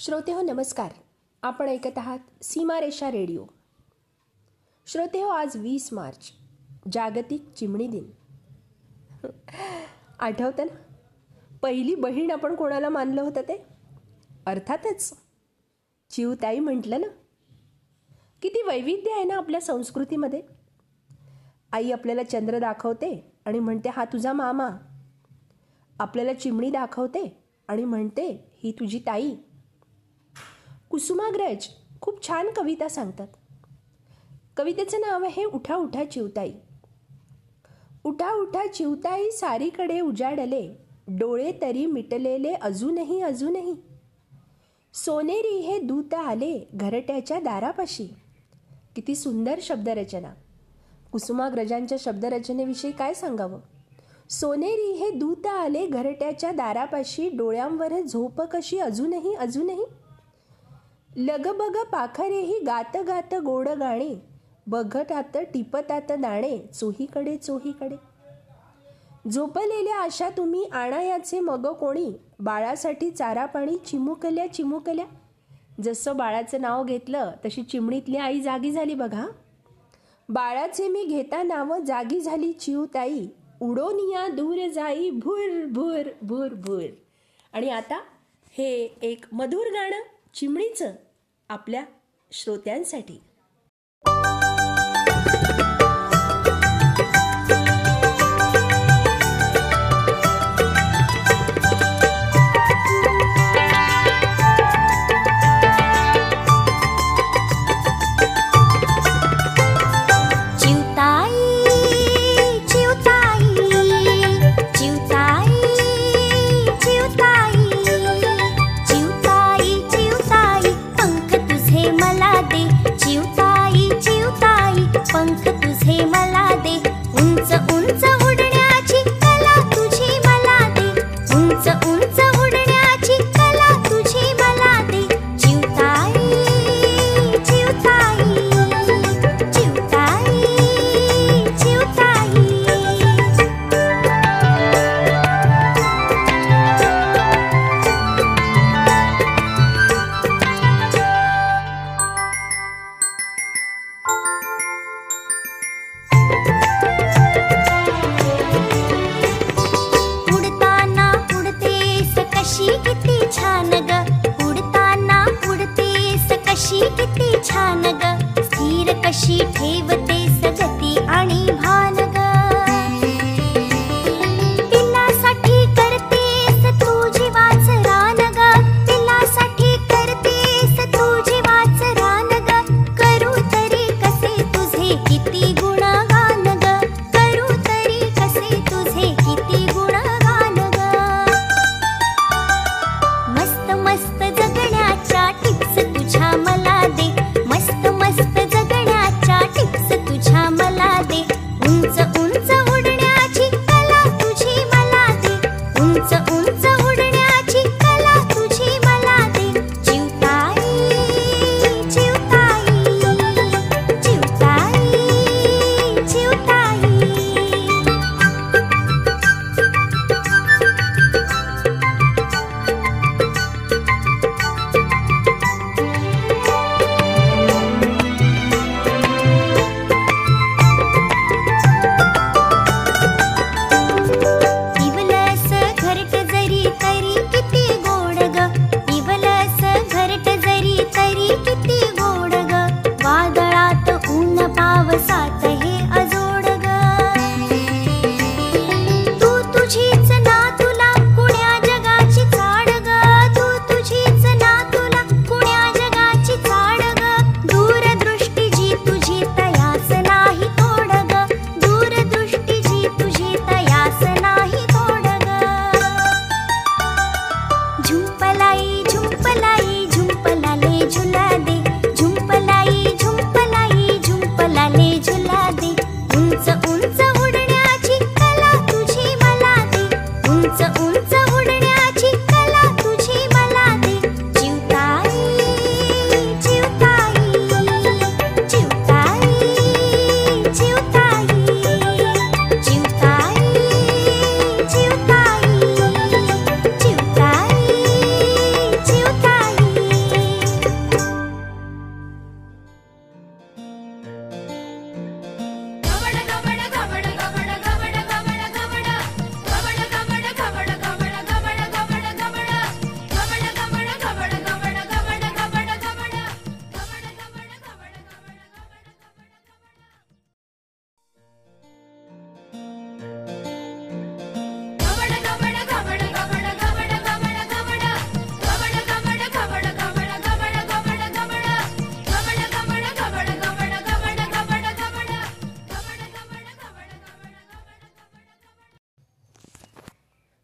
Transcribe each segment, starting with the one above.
श्रोते हो नमस्कार. आपण ऐकत आहात सीमारेषा रेडिओ. श्रोते हो आज वीस मार्च जागतिक चिमणी दिन. आठवतं ना? पहिली बहीण आपण कोणाला मानलं होतं ते? अर्थातच चिवताई म्हटलं ना? किती वैविध्य आहे ना आपल्या संस्कृतीमध्ये? आई आपल्याला चंद्र दाखवते आणि म्हणते हा तुझा मामा. आपल्याला चिमणी दाखवते आणि म्हणते ही तुझी ताई. कुसुमाग्रज खूप छान कविता सांगतात. कवितेचं नाव आहे उठा उठा चिवताई. उठा उठा चिवताई सारीकडे उजाडले. डोळे तरी मिटलेले अजूनही अजूनही. सोनेरी हे दूत आले घरट्याच्या दारापाशी. किती सुंदर शब्दरचना. कुसुमाग्रजांच्या शब्दरचनेविषयी काय सांगावं? सोनेरी हे दूत आले घरट्याच्या दारापाशी डोळ्यांवर झोप कशी अजूनही अजूनही? लगबग पाखरेही गात गात गोड गाणे. बघतात टिपतात दाणे चोहीकडे चोहीकडे. झोपलेल्या आशा तुम्ही आणायाचे मग कोणी? बाळासाठी चारा पाणी चिमुकल्या चिमुकल्या. जसं बाळाचं नाव घेतलं तशी चिमणीतली आई जागी झाली बघा. बाळाचे मी घेता नाव जागी झाली चिवताई उडोनिया दूर जाई भुर भुर भुर भुर. आणि आता हे एक मधुर गाणं. चिमणीचं आपल्या श्रोत्यांसाठी. मध्ये मला कशी किती छान ग स्थिर कशी ठेवतेस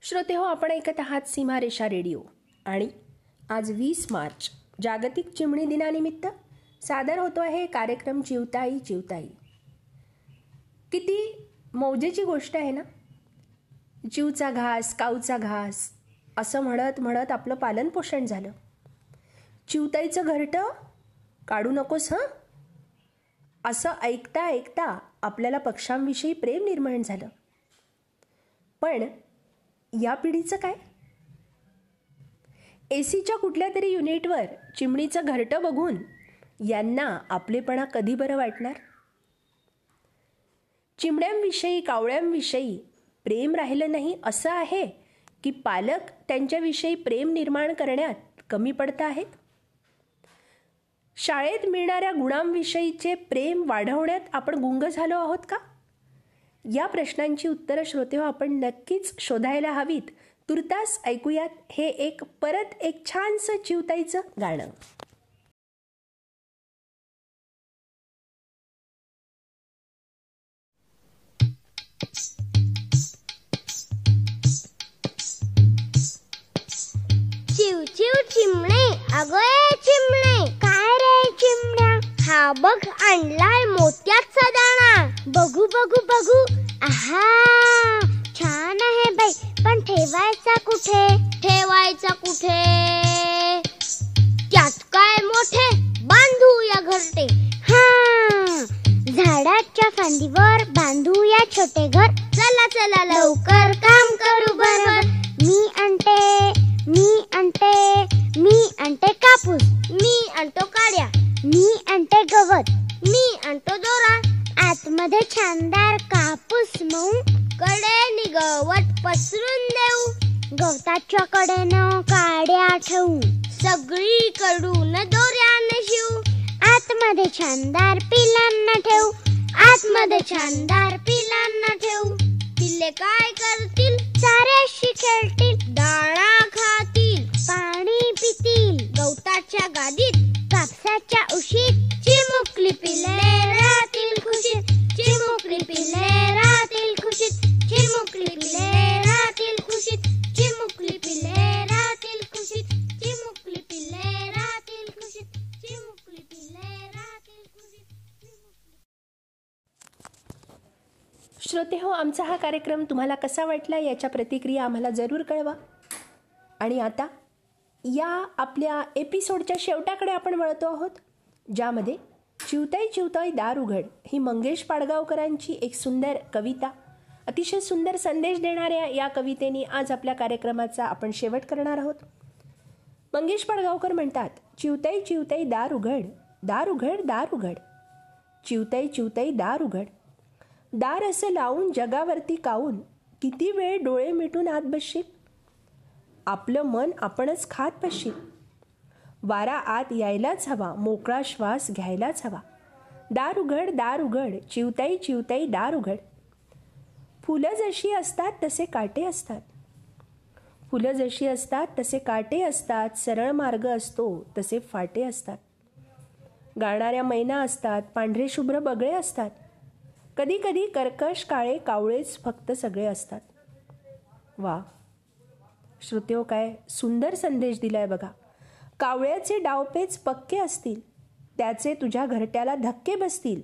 श्रोते हो आपण ऐकत आहात सीमारेषा रेडिओ. आणि आज वीस मार्च जागतिक चिमणी दिनानिमित्त सादर होतो आहे कार्यक्रम चिवताई चिवताई. किती मौजेची गोष्ट आहे ना? चिवचा घास काऊचा घास असं म्हणत म्हणत आपलं पालनपोषण झालं. चिवताईचं घरटं काढू नकोस हं? असं ऐकता ऐकता आपल्याला पक्ष्यांविषयी प्रेम निर्माण झालं. पण या पिढीचं काय? ए सीच्या कुठल्या तरी युनिटवर चिमणीचं घरटं बघून यांना आपलेपणा कधी बरं वाटणार? चिमण्यांविषयी कावळ्यांविषयी प्रेम राहिलं नाही असं आहे की पालक त्यांच्याविषयी प्रेम निर्माण करण्यात कमी पडत आहेत? शाळेत मिळणाऱ्या गुणांविषयीचे प्रेम वाढवण्यात आपण गुंग झालो आहोत का? या प्रश्नांची उत्तरं श्रोते हो आपण नक्कीच शोधायला हवीत. तुर्तास ऐकूयात हे एक परत एक छानसं चिवताईचं गाणं. चिव चिव चिमणे. अगोय चिमणे काय रे चिमण्या? हा बघ आणलाय मोत्याचा दाणा. बघू बघू बघू. आहा छान आहे बाई. पण ठेवायचा कुठे? ठेवायचा कुठे? त्यात काय मोठे? बांधूया घरटे. हा झाडाच्या फांदीवर बांधूया छोटे घर. चला चला लवकर काम करू बरोबर. मी आणते मी आणते मी आणते कापूस. मी आणतो काड्या. मी आणते गवत. मी आणतो दोरा. आतमध्ये छानदार कापूस मऊ कडे गवत पसरून देऊ. गवताच्या कडेनं काड्या ठेवू सगळीकडून दोऱ्याने शिवू. आतमध्ये छानदार पिलांना ठेवू आतमध्ये छानदार पिलांना ठेवू पिल्ले काय करतील? साऱ्याशी खेळतील. दाणा खातील. पाणी पितील. गवताच्या गादीत कापसाच्या उशीत श्रोते हो आमचा हा कार्यक्रम तुम्हाला कसा वाटला याच्या प्रतिक्रिया आम्हाला जरूर कळवा. आणि आता या आपल्या एपिसोडच्या शेवटाकडे आपण वळतो आहोत ज्यामध्ये चिवताई चिवताई दार उघड ही मंगेश पाडगावकरांची एक सुंदर कविता अतिशय सुंदर संदेश देणाऱ्या या कवितेने आज आपल्या कार्यक्रमाचा आपण शेवट करणार आहोत. मंगेश पाडगावकर म्हणतात चिवताई चिवताई दार उघड दार उघड दार उघड. चिवताई चिवताई दार उघड. दार असं लावून जगावरती काऊन? किती वेळ डोळे मिटून आत बसशील? आपलं मन आपणच खात बसशील. वारा आत यायलाच हवा मोकळा श्वास घ्यायलाच हवा. दार उघड दार उघड चिवताई चिवताई दार उघड. फुलं जशी असतात तसे काटे असतात. फुलं जशी असतात तसे काटे असतात. सरळ मार्ग असतो तसे फाटे असतात. गाणाऱ्या मैना असतात पांढरे शुभ्र बगळे असतात. कधी कधी कर्कश काळे कावळेच फक्त सगळे असतात. वा. श्रोतेहो काय सुंदर संदेश दिलाय बघा. कावळ्याचे डावपेच पक्के असतील. त्याचे तुझ्या घरट्याला धक्के बसतील.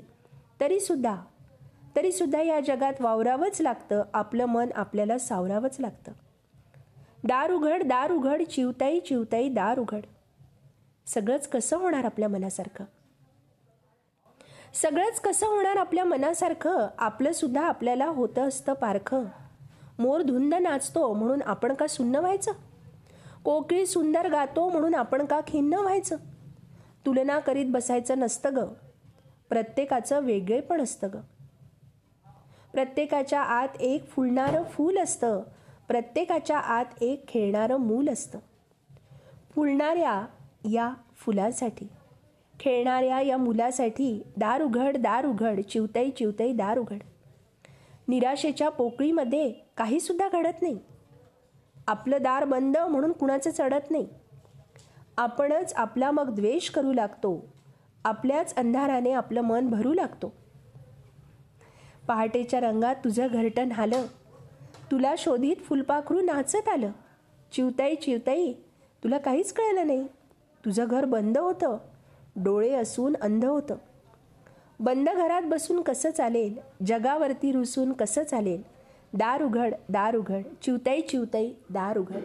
तरीसुद्धा तरीसुद्धा या जगात वावरावंच लागतं. आपलं मन आपल्याला सावरावंच लागतं. दार उघड दार उघड चिवताई चिवताई दार उघड. सगळंच कसं होणार आपल्या मनासारखं? सगळंच कसं होणार आपल्या मनासारखं? आपलं सुद्धा आपल्याला होतं असतं पारखं. मोर धुंद नाचतो म्हणून आपण का सुन्न व्हायचं? कोकिळ सुंदर गातो म्हणून आपण का खिन्न व्हायचं? तुलना करीत बसायचं नसतं ग. प्रत्येकाचं वेगळे पण असतं ग. प्रत्येकाच्या आत एक फुलणारं फूल असतं. प्रत्येकाच्या आत एक खेळणारं मूल असतं. फुलणाऱ्या या फुलासाठी. खेळणाऱ्या या मुलासाठी दार उघड दार उघड चिवतई चिवतई दार उघड निराशेच्या पोकळीमध्ये काहीसुद्धा घडत नाही. आपलं दार बंद म्हणून कुणाचं चढत नाही. आपणच आपला मग द्वेष करू लागतो. आपल्याच अंधाराने आपलं मन भरू लागतो. पहाटेच्या रंगात तुझं घरटण आलं तुला शोधित फुलपाखरू नाचत आलं. चिवताई चिवताई तुला काहीच कळलं नाही. तुझं घर बंद होतं. डोळे असून अंध होतं. बंद घरात बसून कसं चालेल? जगावरती रुसून कसं चालेल? दार उघड दार उघड चिवताई चिवताई दार उघड.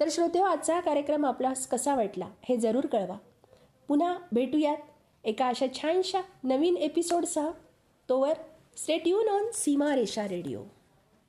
तर श्रोते हो, आजचा कार्यक्रम आपला कसा वाटला हे जरूर कळवा. पुन्हा भेटूयात एका अशा छानशा नवीन एपिसोडसह तोवर स्टेट युन ऑन सीमा रेषा रेडिओ